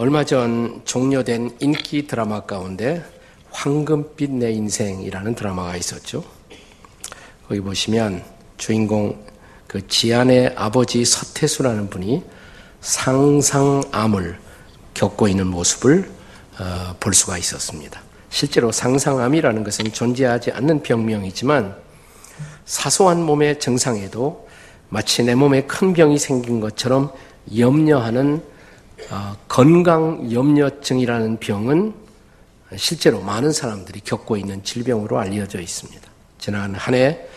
얼마 전 종료된 인기 드라마 가운데 황금빛 내 인생이라는 드라마가 있었죠. 거기 보시면 주인공 그 지안의 아버지 서태수라는 분이 상상암을 겪고 있는 모습을 어, 볼 수가 있었습니다. 실제로 상상암이라는 것은 존재하지 않는 병명이지만 사소한 몸의 증상에도 마치 내 몸에 큰 병이 생긴 것처럼 염려하는 어, 건강 염려증이라는 병은 실제로 많은 사람들이 겪고 있는 질병으로 알려져 있습니다. 지난 한 해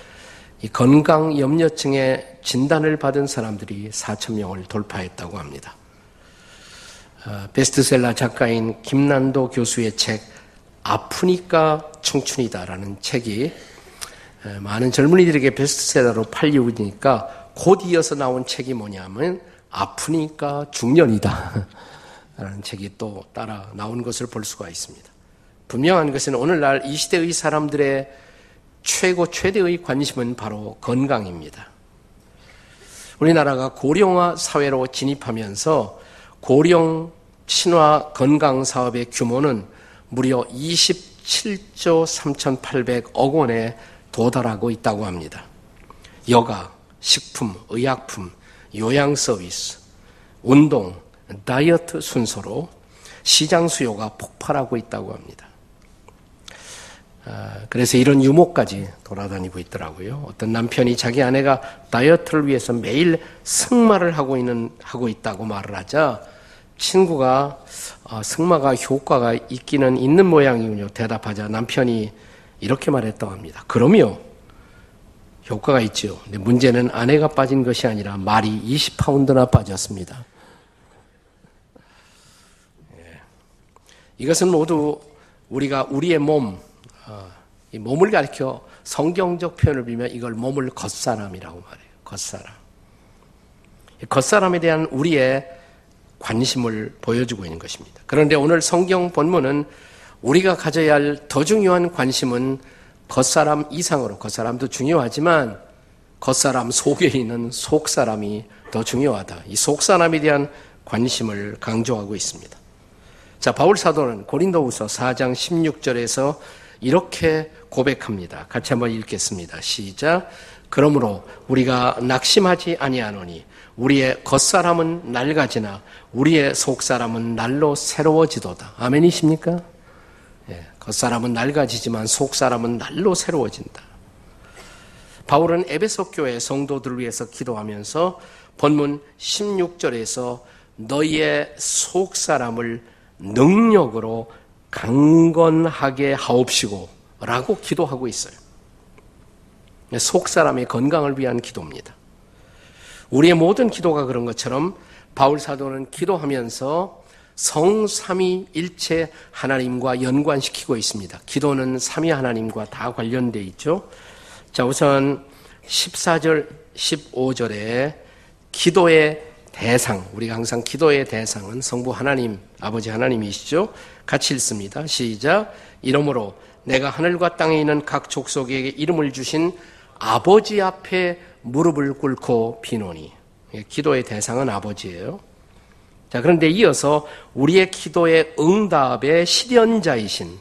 이 건강 염려증의 진단을 받은 사람들이 4천 명을 돌파했다고 합니다. 어, 베스트셀러 작가인 김난도 교수의 책 아프니까 청춘이다라는 책이 많은 젊은이들에게 베스트셀러로 팔리우니까 곧 이어서 나온 책이 뭐냐면 아프니까 중년이다. 라는 책이 또 따라 나온 것을 볼 수가 있습니다. 분명한 것은 오늘날 이 시대의 사람들의 최고 최대의 관심은 바로 건강입니다. 우리나라가 고령화 사회로 진입하면서 고령 친화 건강 사업의 규모는 무려 27조 3,800억 원에 도달하고 있다고 합니다. 여가, 식품, 의약품, 요양 서비스, 운동, 다이어트 순서로 시장 수요가 폭발하고 있다고 합니다. 아, 그래서 이런 유목까지 돌아다니고 있더라고요. 어떤 남편이 자기 아내가 다이어트를 위해서 매일 승마를 하고 있는 하고 있다고 말을 하자 친구가 아, 승마가 효과가 있기는 있는 모양이군요. 대답하자 남편이 이렇게 말했다고 합니다. 그럼요. 효과가 있죠. 근데 문제는 아내가 빠진 것이 아니라 말이 20파운드나 빠졌습니다. 예. 이것은 모두 우리가 우리의 몸, 어, 이 몸을 가리켜 성경적 표현을 빌면 이걸 몸을 겉사람이라고 말해요. 겉사람. 겉사람에 대한 우리의 관심을 보여주고 있는 것입니다. 그런데 오늘 성경 본문은 우리가 가져야 할 더 중요한 관심은 겉사람 이상으로 겉사람도 중요하지만 겉사람 속에 있는 속사람이 더 중요하다. 이 속사람에 대한 관심을 강조하고 있습니다. 자, 바울 사도는 고린도후서 4장 16절에서 이렇게 고백합니다. 같이 한번 읽겠습니다. 시작. 그러므로 우리가 낙심하지 아니하노니 우리의 겉사람은 낡아지나 우리의 속사람은 날로 새로워지도다. 아멘이십니까? 겉사람은 낡아지지만 속사람은 날로 새로워진다. 바울은 에베소 교회 성도들을 위해서 기도하면서 본문 16절에서 너희의 속사람을 능력으로 강건하게 하옵시고 라고 기도하고 있어요. 속사람의 건강을 위한 기도입니다. 우리의 모든 기도가 그런 것처럼 바울 사도는 기도하면서 성삼위 일체 하나님과 연관시키고 있습니다. 기도는 삼위 하나님과 다 관련돼 있죠. 자, 우선 14절, 15절에 기도의 대상, 우리가 항상 기도의 대상은 성부 하나님, 아버지 하나님이시죠. 같이 읽습니다. 시작. 이러므로 내가 하늘과 땅에 있는 각 족속에게 이름을 주신 아버지 앞에 무릎을 꿇고 비노니. 예, 기도의 대상은 아버지예요. 자, 그런데 이어서 우리의 기도의 응답의 실현자이신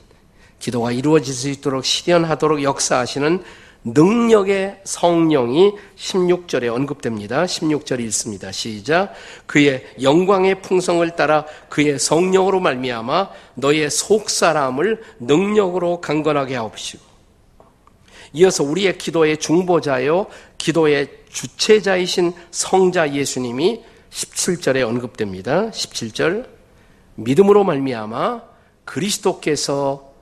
기도가 이루어질 수 있도록 실현하도록 역사하시는 능력의 성령이 16절에 언급됩니다. 16절 읽습니다. 시작. 그의 영광의 풍성을 따라 그의 성령으로 말미암아 너의 속사람을 능력으로 강건하게 하옵시고 이어서 우리의 기도의 중보자요 기도의 주체자이신 성자 예수님이 17절에 언급됩니다. 17절 믿음으로 말미암아 그리스도께서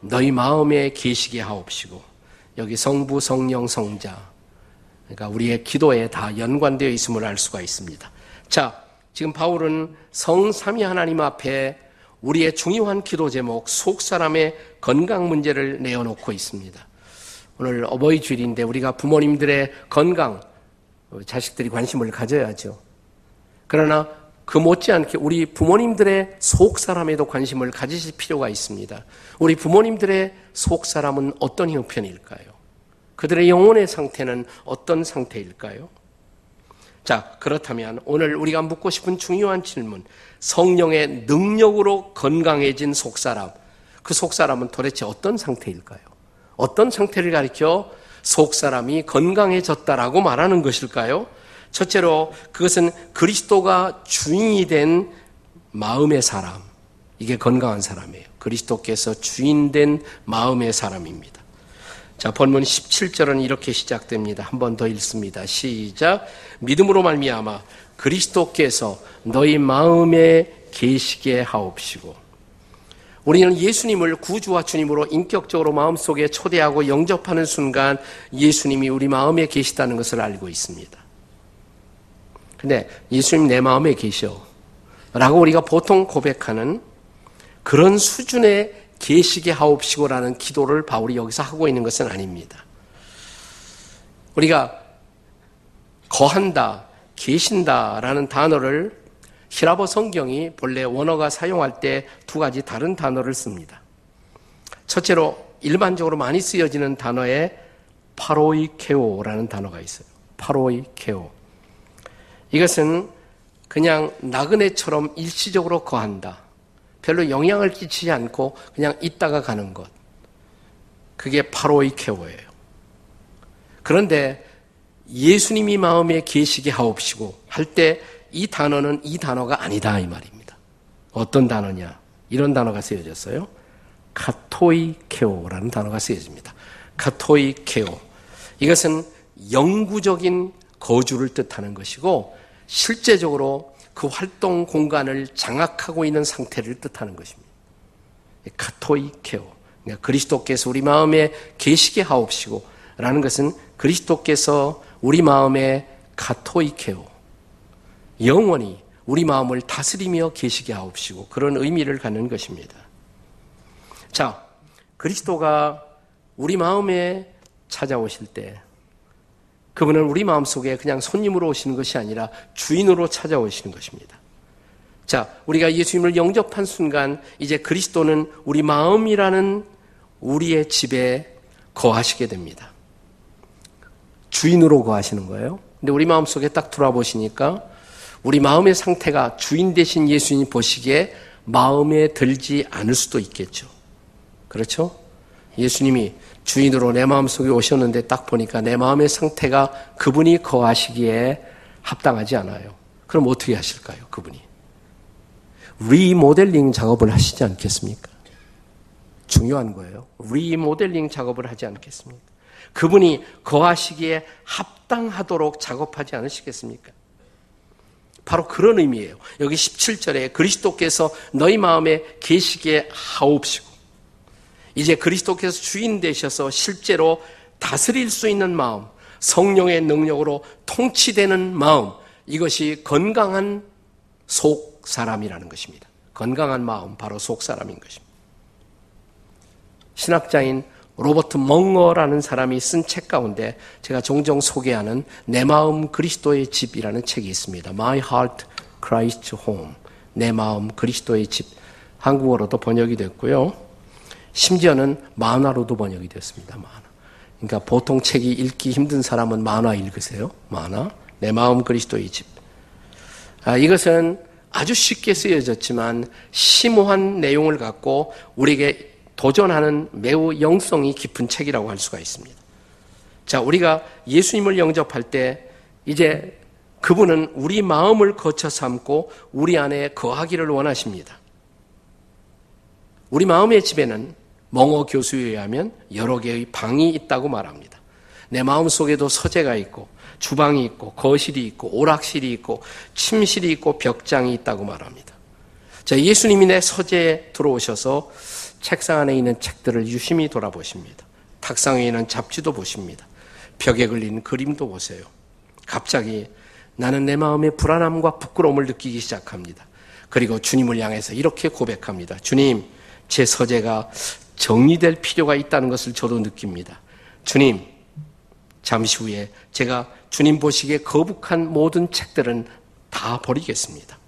너희 마음에 계시게 하옵시고 여기 성부 성령 성자 그러니까 우리의 기도에 다 연관되어 있음을 알 수가 있습니다. 자, 지금 바울은 성삼위 하나님 앞에 우리의 중요한 기도 제목 속 사람의 건강 문제를 내어놓고 있습니다. 오늘 어버이 주일인데 우리가 부모님들의 건강 자식들이 관심을 가져야죠. 그러나 그 못지않게 우리 부모님들의 속 사람에도 관심을 가지실 필요가 있습니다. 우리 부모님들의 속 사람은 어떤 형편일까요? 그들의 영혼의 상태는 어떤 상태일까요? 자, 그렇다면 오늘 우리가 묻고 싶은 중요한 질문. 성령의 능력으로 건강해진 속 사람. 그 속 사람은 도대체 어떤 상태일까요? 어떤 상태를 가리켜 속 사람이 건강해졌다라고 말하는 것일까요? 첫째로 그것은 그리스도가 주인이 된 마음의 사람. 이게 건강한 사람이에요. 그리스도께서 주인된 마음의 사람입니다. 자, 본문 17절은 이렇게 시작됩니다. 한 번 더 읽습니다. 시작. 믿음으로 말미암아 그리스도께서 너희 마음에 계시게 하옵시고 우리는 예수님을 구주와 주님으로 인격적으로 마음속에 초대하고 영접하는 순간 예수님이 우리 마음에 계시다는 것을 알고 있습니다. 근데 예수님 내 마음에 계셔. 라고 우리가 보통 고백하는 그런 수준의 계시게 하옵시고라는 기도를 바울이 여기서 하고 있는 것은 아닙니다. 우리가 거한다, 계신다라는 단어를 히라버 성경이 본래 원어가 사용할 때 두 가지 다른 단어를 씁니다. 첫째로 일반적으로 많이 쓰여지는 단어에 파로이케오라는 단어가 있어요. 파로이케오. 이것은 그냥 나그네처럼 일시적으로 거한다. 별로 영향을 끼치지 않고 그냥 있다가 가는 것. 그게 파로이케오예요. 그런데 예수님이 마음에 계시게 하옵시고 할 때 이 단어는 이 단어가 아니다 이 말입니다. 어떤 단어냐? 이런 단어가 쓰여졌어요. 카토이케오라는 단어가 쓰여집니다. 카토이케오. 이것은 영구적인 거주를 뜻하는 것이고 실제적으로 그 활동 공간을 장악하고 있는 상태를 뜻하는 것입니다. 카토이케오. 그러니까 그리스도께서 우리 마음에 계시게 하옵시고 라는 것은 그리스도께서 우리 마음에 카토이케오. 영원히 우리 마음을 다스리며 계시게 하옵시고 그런 의미를 갖는 것입니다. 자, 그리스도가 우리 마음에 찾아오실 때 그분은 우리 마음속에 그냥 손님으로 오시는 것이 아니라 주인으로 찾아오시는 것입니다. 자, 우리가 예수님을 영접한 순간 이제 그리스도는 우리 마음이라는 우리의 집에 거하시게 됩니다. 주인으로 거하시는 거예요. 근데 우리 마음속에 딱 돌아보시니까 우리 마음의 상태가 주인 대신 예수님 보시기에 마음에 들지 않을 수도 있겠죠. 그렇죠? 예수님이 주인으로 내 마음속에 오셨는데 딱 보니까 내 마음의 상태가 그분이 거하시기에 합당하지 않아요. 그럼 어떻게 하실까요? 그분이. 리모델링 작업을 하시지 않겠습니까? 중요한 거예요. 리모델링 작업을 하지 않겠습니까? 그분이 거하시기에 합당하도록 작업하지 않으시겠습니까? 바로 그런 의미예요. 여기 17절에 그리스도께서 너희 마음에 계시게 하옵시고 이제 그리스도께서 주인 되셔서 실제로 다스릴 수 있는 마음, 성령의 능력으로 통치되는 마음, 이것이 건강한 속 사람이라는 것입니다. 건강한 마음, 바로 속 사람인 것입니다. 신학자인 로버트 멍어라는 사람이 쓴 책 가운데 제가 종종 소개하는 내 마음 그리스도의 집이라는 책이 있습니다. My Heart Christ Home. 내 마음 그리스도의 집. 한국어로도 번역이 됐고요. 심지어는 만화로도 번역이 됐습니다. 만화. 그러니까 보통 책이 읽기 힘든 사람은 만화 읽으세요. 만화. 내 마음 그리스도의 집. 아, 이것은 아주 쉽게 쓰여졌지만 심오한 내용을 갖고 우리에게 도전하는 매우 영성이 깊은 책이라고 할 수가 있습니다. 자, 우리가 예수님을 영접할 때 이제 그분은 우리 마음을 거쳐 삼고 우리 안에 거하기를 원하십니다. 우리 마음의 집에는 멍어 교수에 의하면 여러 개의 방이 있다고 말합니다. 내 마음 속에도 서재가 있고 주방이 있고 거실이 있고 오락실이 있고 침실이 있고 벽장이 있다고 말합니다. 자, 예수님이 내 서재에 들어오셔서 책상 안에 있는 책들을 유심히 돌아보십니다. 탁상 위에 있는 잡지도 보십니다. 벽에 걸린 그림도 보세요. 갑자기 나는 내 마음에 불안함과 부끄러움을 느끼기 시작합니다. 그리고 주님을 향해서 이렇게 고백합니다. 주님, 제 서재가 정리될 필요가 있다는 것을 저도 느낍니다. 주님, 잠시 후에 제가 주님 보시기에 거북한 모든 책들은 다 버리겠습니다.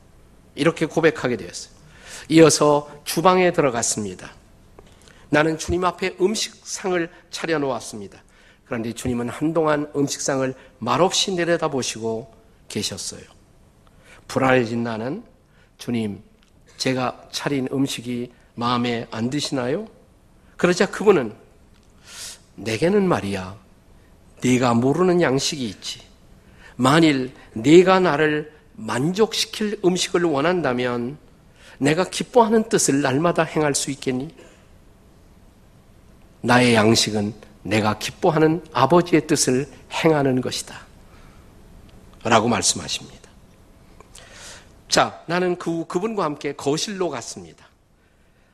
이렇게 고백하게 되었어요. 이어서 주방에 들어갔습니다. 나는 주님 앞에 음식상을 차려놓았습니다. 그런데 주님은 한동안 음식상을 말없이 내려다보시고 계셨어요. 불안해진 나는 주님, 제가 차린 음식이 마음에 안 드시나요? 그러자 그분은 내게는 말이야. 네가 모르는 양식이 있지. 만일 네가 나를 만족시킬 음식을 원한다면 내가 기뻐하는 뜻을 날마다 행할 수 있겠니? 나의 양식은 내가 기뻐하는 아버지의 뜻을 행하는 것이다. 라고 말씀하십니다. 자, 나는 그, 그분과 함께 거실로 갔습니다.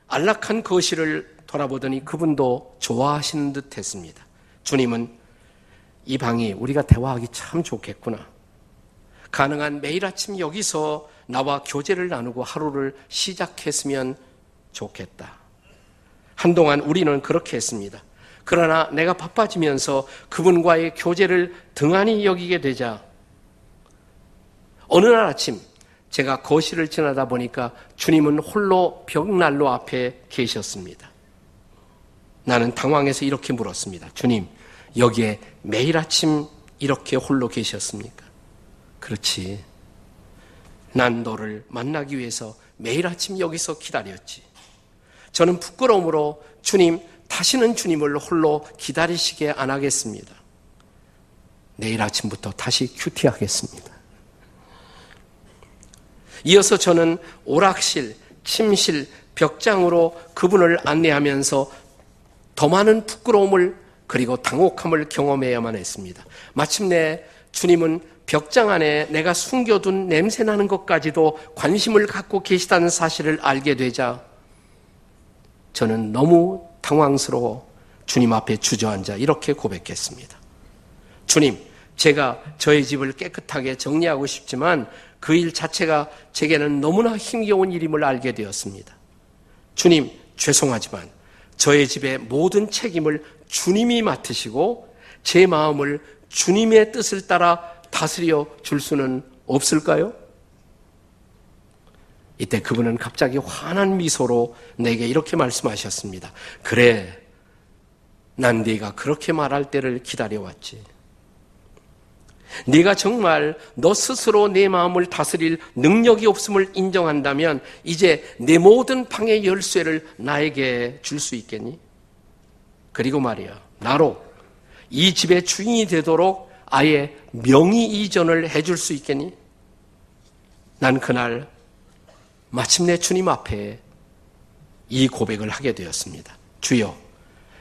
안락한 거실을 돌아보더니 그분도 좋아하시는 듯 했습니다. 주님은 이 방이 우리가 대화하기 참 좋겠구나. 가능한 매일 아침 여기서 나와 교제를 나누고 하루를 시작했으면 좋겠다. 한동안 우리는 그렇게 했습니다. 그러나 내가 바빠지면서 그분과의 교제를 등한히 여기게 되자 어느 날 아침 제가 거실을 지나다 보니까 주님은 홀로 벽난로 앞에 계셨습니다. 나는 당황해서 이렇게 물었습니다. 주님, 여기에 매일 아침 이렇게 홀로 계셨습니까? 그렇지. 난 너를 만나기 위해서 매일 아침 여기서 기다렸지. 저는 부끄러움으로 주님, 다시는 주님을 홀로 기다리시게 안 하겠습니다. 내일 아침부터 다시 큐티하겠습니다. 이어서 저는 오락실, 침실, 벽장으로 그분을 안내하면서 더 많은 부끄러움을 그리고 당혹함을 경험해야만 했습니다. 마침내 주님은 벽장 안에 내가 숨겨둔 냄새 나는 것까지도 관심을 갖고 계시다는 사실을 알게 되자 저는 너무 당황스러워 주님 앞에 주저앉아 이렇게 고백했습니다. 주님, 제가 저희 집을 깨끗하게 정리하고 싶지만 그 일 자체가 제게는 너무나 힘겨운 일임을 알게 되었습니다. 주님, 죄송하지만 저의 집의 모든 책임을 주님이 맡으시고 제 마음을 주님의 뜻을 따라 다스려 줄 수는 없을까요? 이때 그분은 갑자기 환한 미소로 내게 이렇게 말씀하셨습니다. 그래, 난 네가 그렇게 말할 때를 기다려왔지. 네가 정말 너 스스로 내 마음을 다스릴 능력이 없음을 인정한다면 이제 내 모든 방의 열쇠를 나에게 줄 수 있겠니? 그리고 말이야, 나로 이 집의 주인이 되도록 아예 명의 이전을 해줄 수 있겠니? 난 그날 마침내 주님 앞에 이 고백을 하게 되었습니다. 주여,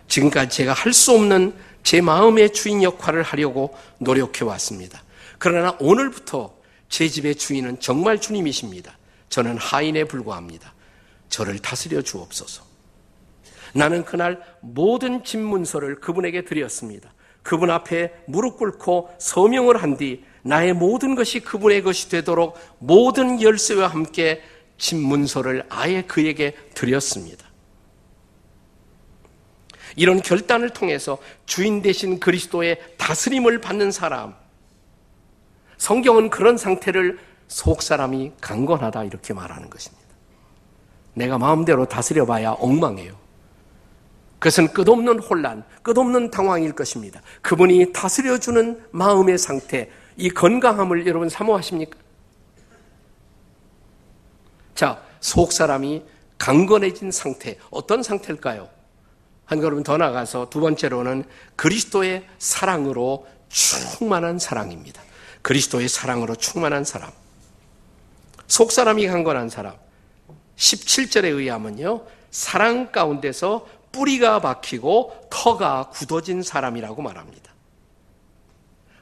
지금까지 제가 할 수 없는 제 마음의 주인 역할을 하려고 노력해 왔습니다. 그러나 오늘부터 제 집의 주인은 정말 주님이십니다. 저는 하인에 불과합니다. 저를 다스려 주옵소서. 나는 그날 모든 집 문서를 그분에게 드렸습니다. 그분 앞에 무릎 꿇고 서명을 한 뒤 나의 모든 것이 그분의 것이 되도록 모든 열쇠와 함께 집 문서를 아예 그에게 드렸습니다. 이런 결단을 통해서 주인 대신 그리스도의 다스림을 받는 사람, 성경은 그런 상태를 속 사람이 강건하다 이렇게 말하는 것입니다. 내가 마음대로 다스려 봐야 엉망해요. 그것은 끝없는 혼란, 끝없는 당황일 것입니다. 그분이 다스려주는 마음의 상태, 이 건강함을 여러분 사모하십니까? 자, 속 사람이 강건해진 상태, 어떤 상태일까요? 한 걸음 더 나가서 두 번째로는 그리스도의 사랑으로 충만한 사랑입니다. 그리스도의 사랑으로 충만한 사람. 속 사람이 강건한 사람. 17절에 의하면요. 사랑 가운데서 뿌리가 박히고 터가 굳어진 사람이라고 말합니다.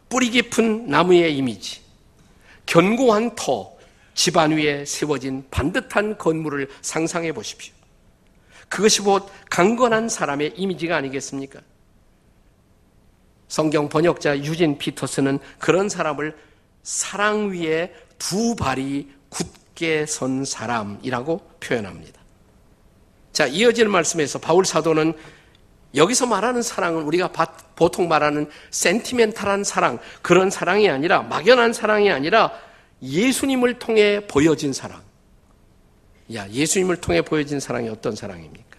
뿌리 깊은 나무의 이미지, 견고한 터, 집안 위에 세워진 반듯한 건물을 상상해 보십시오. 그것이 곧 강건한 사람의 이미지가 아니겠습니까? 성경 번역자 유진 피터스는 그런 사람을 사랑 위에 두 발이 굳게 선 사람이라고 표현합니다. 자, 이어지는 말씀에서 바울 사도는 여기서 말하는 사랑은 우리가 보통 말하는 센티멘탈한 사랑, 그런 사랑이 아니라 막연한 사랑이 아니라 예수님을 통해 보여진 사랑. 야, 예수님을 통해 보여진 사랑이 어떤 사랑입니까?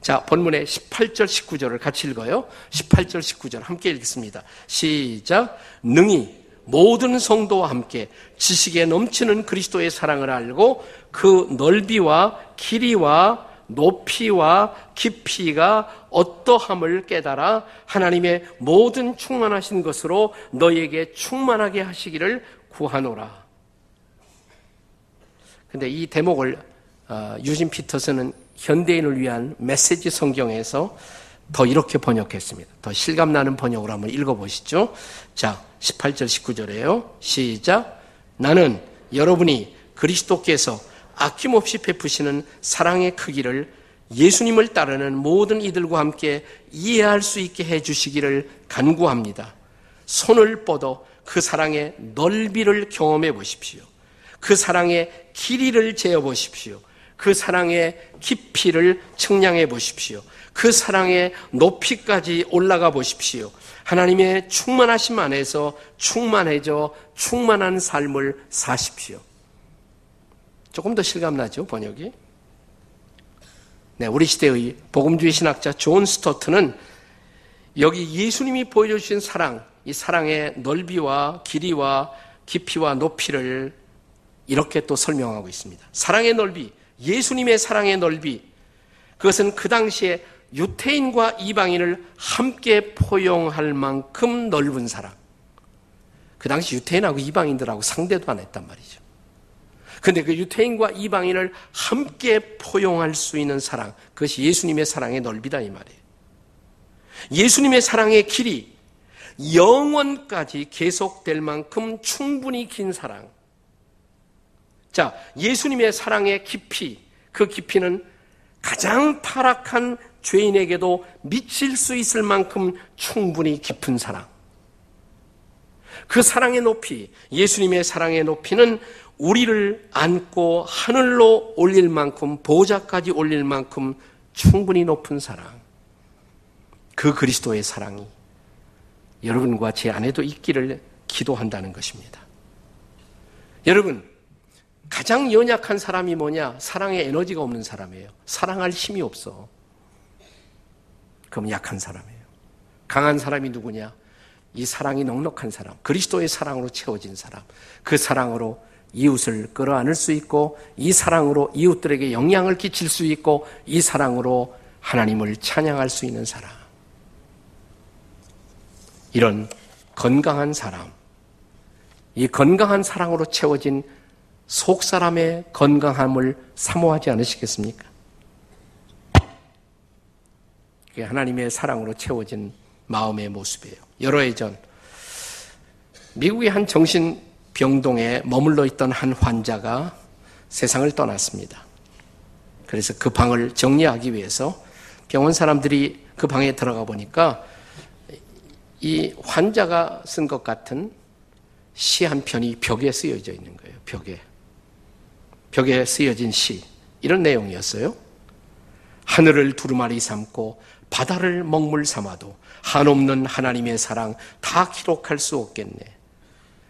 자, 본문의 18절, 19절을 같이 읽어요. 18절, 19절 함께 읽겠습니다. 시작. 능히 모든 성도와 함께 지식에 넘치는 그리스도의 사랑을 알고 그 넓이와 길이와 높이와 깊이가 어떠함을 깨달아 하나님의 모든 충만하신 것으로 너에게 충만하게 하시기를 구하노라. 근데 이 대목을 어, 유진 피터스는 현대인을 위한 메시지 성경에서 더 이렇게 번역했습니다. 더 실감나는 번역으로 한번 읽어보시죠. 자, 18절, 19절에요. 시작. 나는 여러분이 그리스도께서 아낌없이 베푸시는 사랑의 크기를 예수님을 따르는 모든 이들과 함께 이해할 수 있게 해 주시기를 간구합니다. 손을 뻗어 그 사랑의 넓이를 경험해 보십시오. 그 사랑의 길이를 재어 보십시오. 그 사랑의 깊이를 측량해 보십시오. 그 사랑의 높이까지 올라가 보십시오. 하나님의 충만하심 안에서 충만해져 충만한 삶을 사십시오. 조금 더 실감나죠, 번역이? 네, 우리 시대의 복음주의 신학자 존 스토트는 여기 예수님이 보여주신 사랑, 이 사랑의 넓이와 길이와 깊이와 높이를 이렇게 또 설명하고 있습니다. 사랑의 넓이, 예수님의 사랑의 넓이, 그것은 그 당시에 유태인과 이방인을 함께 포용할 만큼 넓은 사랑. 그 당시 유태인하고 이방인들하고 상대도 안 했단 말이죠. 근데 그 유태인과 이방인을 함께 포용할 수 있는 사랑, 그것이 예수님의 사랑의 넓이다 이 말이에요. 예수님의 사랑의 길이 영원까지 계속될 만큼 충분히 긴 사랑. 자, 예수님의 사랑의 깊이, 그 깊이는 가장 타락한 죄인에게도 미칠 수 있을 만큼 충분히 깊은 사랑. 그 사랑의 높이, 예수님의 사랑의 높이는 우리를 안고 하늘로 올릴 만큼, 보좌까지 올릴 만큼 충분히 높은 사랑. 그 그리스도의 사랑이 여러분과 제 안에도 있기를 기도한다는 것입니다. 여러분, 가장 연약한 사람이 뭐냐? 사랑의 에너지가 없는 사람이에요. 사랑할 힘이 없어. 그럼 약한 사람이에요. 강한 사람이 누구냐? 이 사랑이 넉넉한 사람, 그리스도의 사랑으로 채워진 사람, 그 사랑으로 이웃을 끌어안을 수 있고, 이 사랑으로 이웃들에게 영향을 끼칠 수 있고, 이 사랑으로 하나님을 찬양할 수 있는 사람. 이런 건강한 사람, 이 건강한 사랑으로 채워진 속 사람의 건강함을 사모하지 않으시겠습니까? 그게 하나님의 사랑으로 채워진 마음의 모습이에요. 여러 해 전, 미국의 한 정신병동에 머물러 있던 한 환자가 세상을 떠났습니다. 그래서 그 방을 정리하기 위해서 병원 사람들이 그 방에 들어가 보니까 이 환자가 쓴 것 같은 시 한 편이 벽에 쓰여져 있는 거예요. 벽에. 벽에 쓰여진 시. 이런 내용이었어요. 하늘을 두루마리 삼고 바다를 먹물 삼아도 한없는 하나님의 사랑 다 기록할 수 없겠네.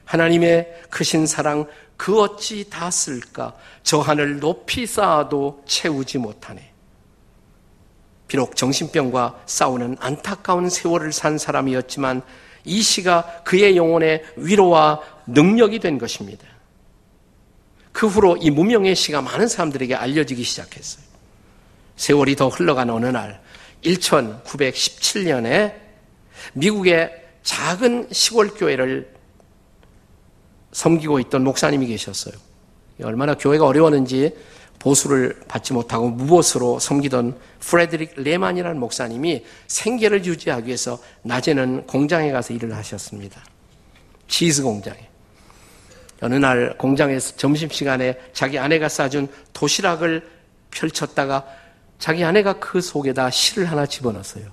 하나님의 크신 사랑 그 어찌 다 쓸까? 저 하늘 높이 쌓아도 채우지 못하네. 비록 정신병과 싸우는 안타까운 세월을 산 사람이었지만 이 시가 그의 영혼의 위로와 능력이 된 것입니다. 그 후로 이 무명의 시가 많은 사람들에게 알려지기 시작했어요. 세월이 더 흘러간 어느 날 1917년에 미국의 작은 시골 교회를 섬기고 있던 목사님이 계셨어요. 얼마나 교회가 어려웠는지 보수를 받지 못하고 무보수로 섬기던 프레드릭 레만이라는 목사님이 생계를 유지하기 위해서 낮에는 공장에 가서 일을 하셨습니다. 치즈 공장에. 어느 날 공장에서 점심시간에 자기 아내가 싸준 도시락을 펼쳤다가 자기 아내가 그 속에다 시를 하나 집어넣었어요.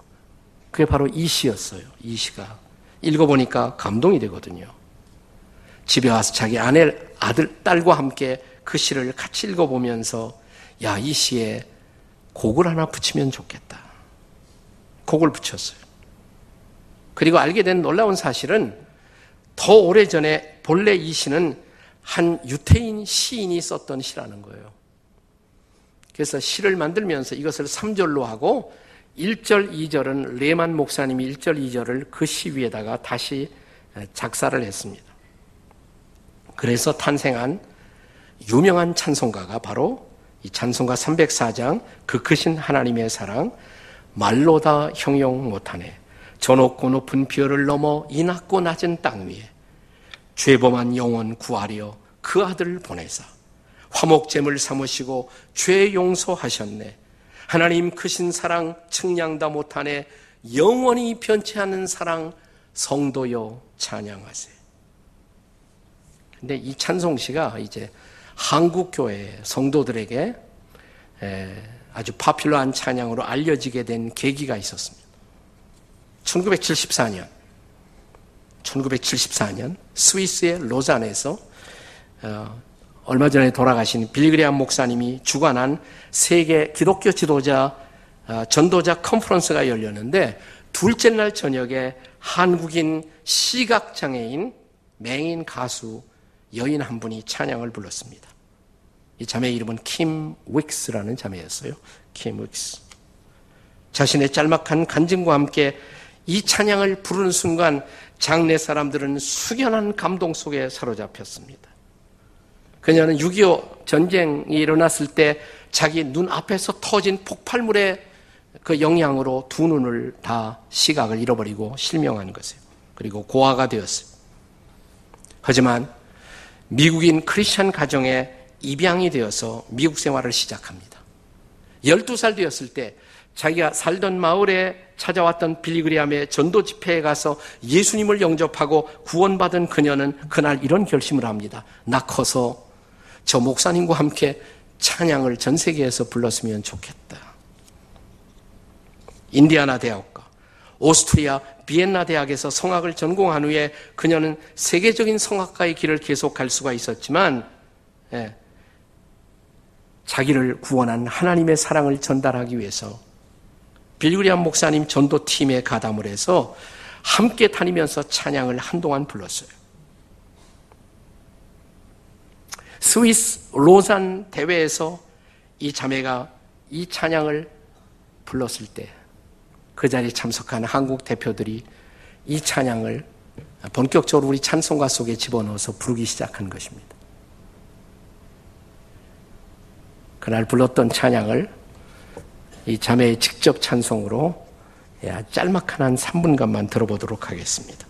그게 바로 이 시였어요. 이 시가. 읽어보니까 감동이 되거든요. 집에 와서 자기 아내, 아들, 딸과 함께 그 시를 같이 읽어보면서 야, 이 시에 곡을 하나 붙이면 좋겠다. 곡을 붙였어요. 그리고 알게 된 놀라운 사실은 더 오래전에 본래 이 시는 한 유태인 시인이 썼던 시라는 거예요. 그래서 시를 만들면서 이것을 3절로 하고 1절, 2절은 레만 목사님이 1절, 2절을 그 시 위에다가 다시 작사를 했습니다. 그래서 탄생한 유명한 찬송가가 바로 이 찬송가 304장 그 크신 하나님의 사랑 말로 다 형용 못하네 저 높고 높은 비어를 넘어 이 낮고 낮은 땅 위에 죄범한 영혼 구하려 그 아들을 보내사 화목잼을 삼으시고 죄 용서하셨네 하나님 크신 사랑 측량다 못하네 영원히 변치 않는 사랑 성도여 찬양하세 근데 이 찬송시가 이제 한국 교회 성도들에게 아주 파퓰러한 찬양으로 알려지게 된 계기가 있었습니다. 1974년, 1974년 스위스의 로잔에서 어, 얼마 전에 돌아가신 빌그리안 목사님이 주관한 세계 기독교 지도자 어, 전도자 컨퍼런스가 열렸는데 둘째 날 저녁에 한국인 시각 장애인 맹인 가수 여인 한 분이 찬양을 불렀습니다. 이 자매의 이름은 킴 윅스라는 자매였어요. 킴 윅스. 자신의 짤막한 간증과 함께 이 찬양을 부르는 순간 장례 사람들은 숙연한 감동 속에 사로잡혔습니다. 그녀는 6.25 전쟁이 일어났을 때 자기 눈 앞에서 터진 폭발물의 그 영향으로 두 눈을 다 시각을 잃어버리고 실명한 것이에요. 그리고 고아가 되었어요. 하지만 미국인 크리스천 가정에 입양이 되어서 미국 생활을 시작합니다. 12살 되었을 때 자기가 살던 마을에 찾아왔던 빌리그리암의 전도 집회에 가서 예수님을 영접하고 구원받은 그녀는 그날 이런 결심을 합니다. 나 커서 저 목사님과 함께 찬양을 전 세계에서 불렀으면 좋겠다. 인디아나 대학과 오스트리아 비엔나 대학에서 성악을 전공한 후에 그녀는 세계적인 성악가의 길을 계속 갈 수가 있었지만 예, 자기를 구원한 하나님의 사랑을 전달하기 위해서 빌그리안 목사님 전도팀에 가담을 해서 함께 다니면서 찬양을 한동안 불렀어요. 스위스 로잔 대회에서 이 자매가 이 찬양을 불렀을 때 그 자리에 참석한 한국 대표들이 이 찬양을 본격적으로 우리 찬송가 속에 집어넣어서 부르기 시작한 것입니다. 그날 불렀던 찬양을 이 자매의 직접 찬송으로 짤막한 한 3분간만 들어보도록 하겠습니다.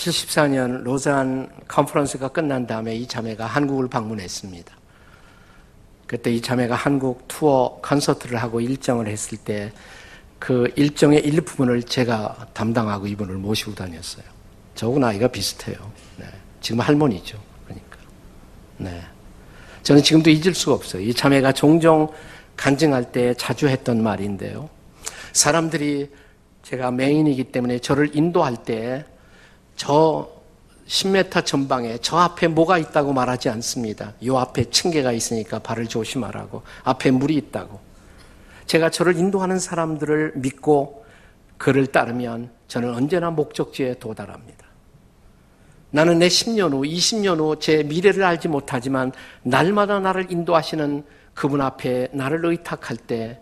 74년 로잔 컨퍼런스가 끝난 다음에 이 자매가 한국을 방문했습니다. 그때 이 자매가 한국 투어 콘서트를 하고 일정을 했을 때 그 일정의 일부분을 제가 담당하고 이분을 모시고 다녔어요. 저하고 나이가 비슷해요. 네. 지금 할머니죠. 그러니까. 네. 저는 지금도 잊을 수가 없어요. 이 자매가 종종 간증할 때 자주 했던 말인데요. 사람들이 제가 메인이기 때문에 저를 인도할 때 저 10m 전방에 저 앞에 뭐가 있다고 말하지 않습니다. 요 앞에 층계가 있으니까 발을 조심하라고. 앞에 물이 있다고. 제가 저를 인도하는 사람들을 믿고 그를 따르면 저는 언제나 목적지에 도달합니다. 나는 내 10년 후, 20년 후 제 미래를 알지 못하지만 날마다 나를 인도하시는 그분 앞에 나를 의탁할 때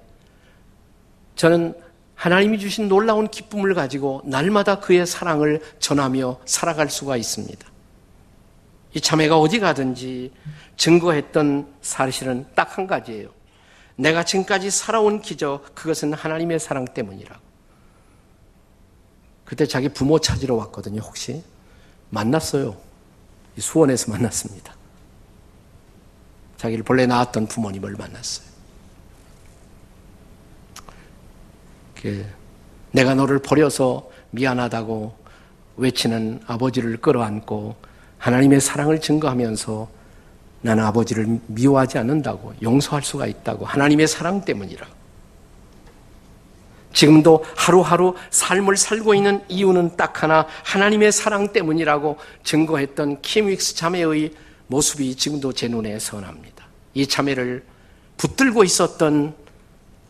저는 하나님이 주신 놀라운 기쁨을 가지고 날마다 그의 사랑을 전하며 살아갈 수가 있습니다. 이 자매가 어디 가든지 증거했던 사실은 딱 한 가지예요. 내가 지금까지 살아온 기적, 그것은 하나님의 사랑 때문이라고. 그때 자기 부모 찾으러 왔거든요, 혹시. 만났어요. 수원에서 만났습니다. 자기를 본래 낳았던 부모님을 만났어요. 내가 너를 버려서 미안하다고 외치는 아버지를 끌어안고 하나님의 사랑을 증거하면서 나는 아버지를 미워하지 않는다고 용서할 수가 있다고 하나님의 사랑 때문이라고. 지금도 하루하루 삶을 살고 있는 이유는 딱 하나 하나님의 사랑 때문이라고 증거했던 킴 윅스 자매의 모습이 지금도 제 눈에 선합니다. 이 자매를 붙들고 있었던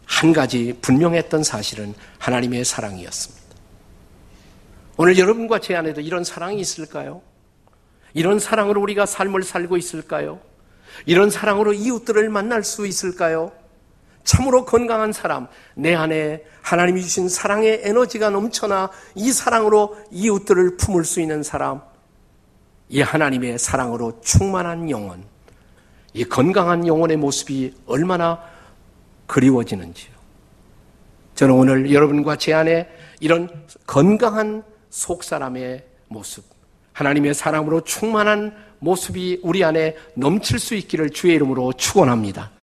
한 가지 분명했던 사실은 하나님의 사랑이었습니다. 오늘 여러분과 제 안에도 이런 사랑이 있을까요? 이런 사랑으로 우리가 삶을 살고 있을까요? 이런 사랑으로 이웃들을 만날 수 있을까요? 참으로 건강한 사람, 내 안에 하나님이 주신 사랑의 에너지가 넘쳐나 이 사랑으로 이웃들을 품을 수 있는 사람, 이 하나님의 사랑으로 충만한 영혼, 이 건강한 영혼의 모습이 얼마나 그리워지는지요. 저는 오늘 여러분과 제 안에 이런 건강한 속사람의 모습, 하나님의 사랑으로 충만한 모습이 우리 안에 넘칠 수 있기를 주의 이름으로 축원합니다.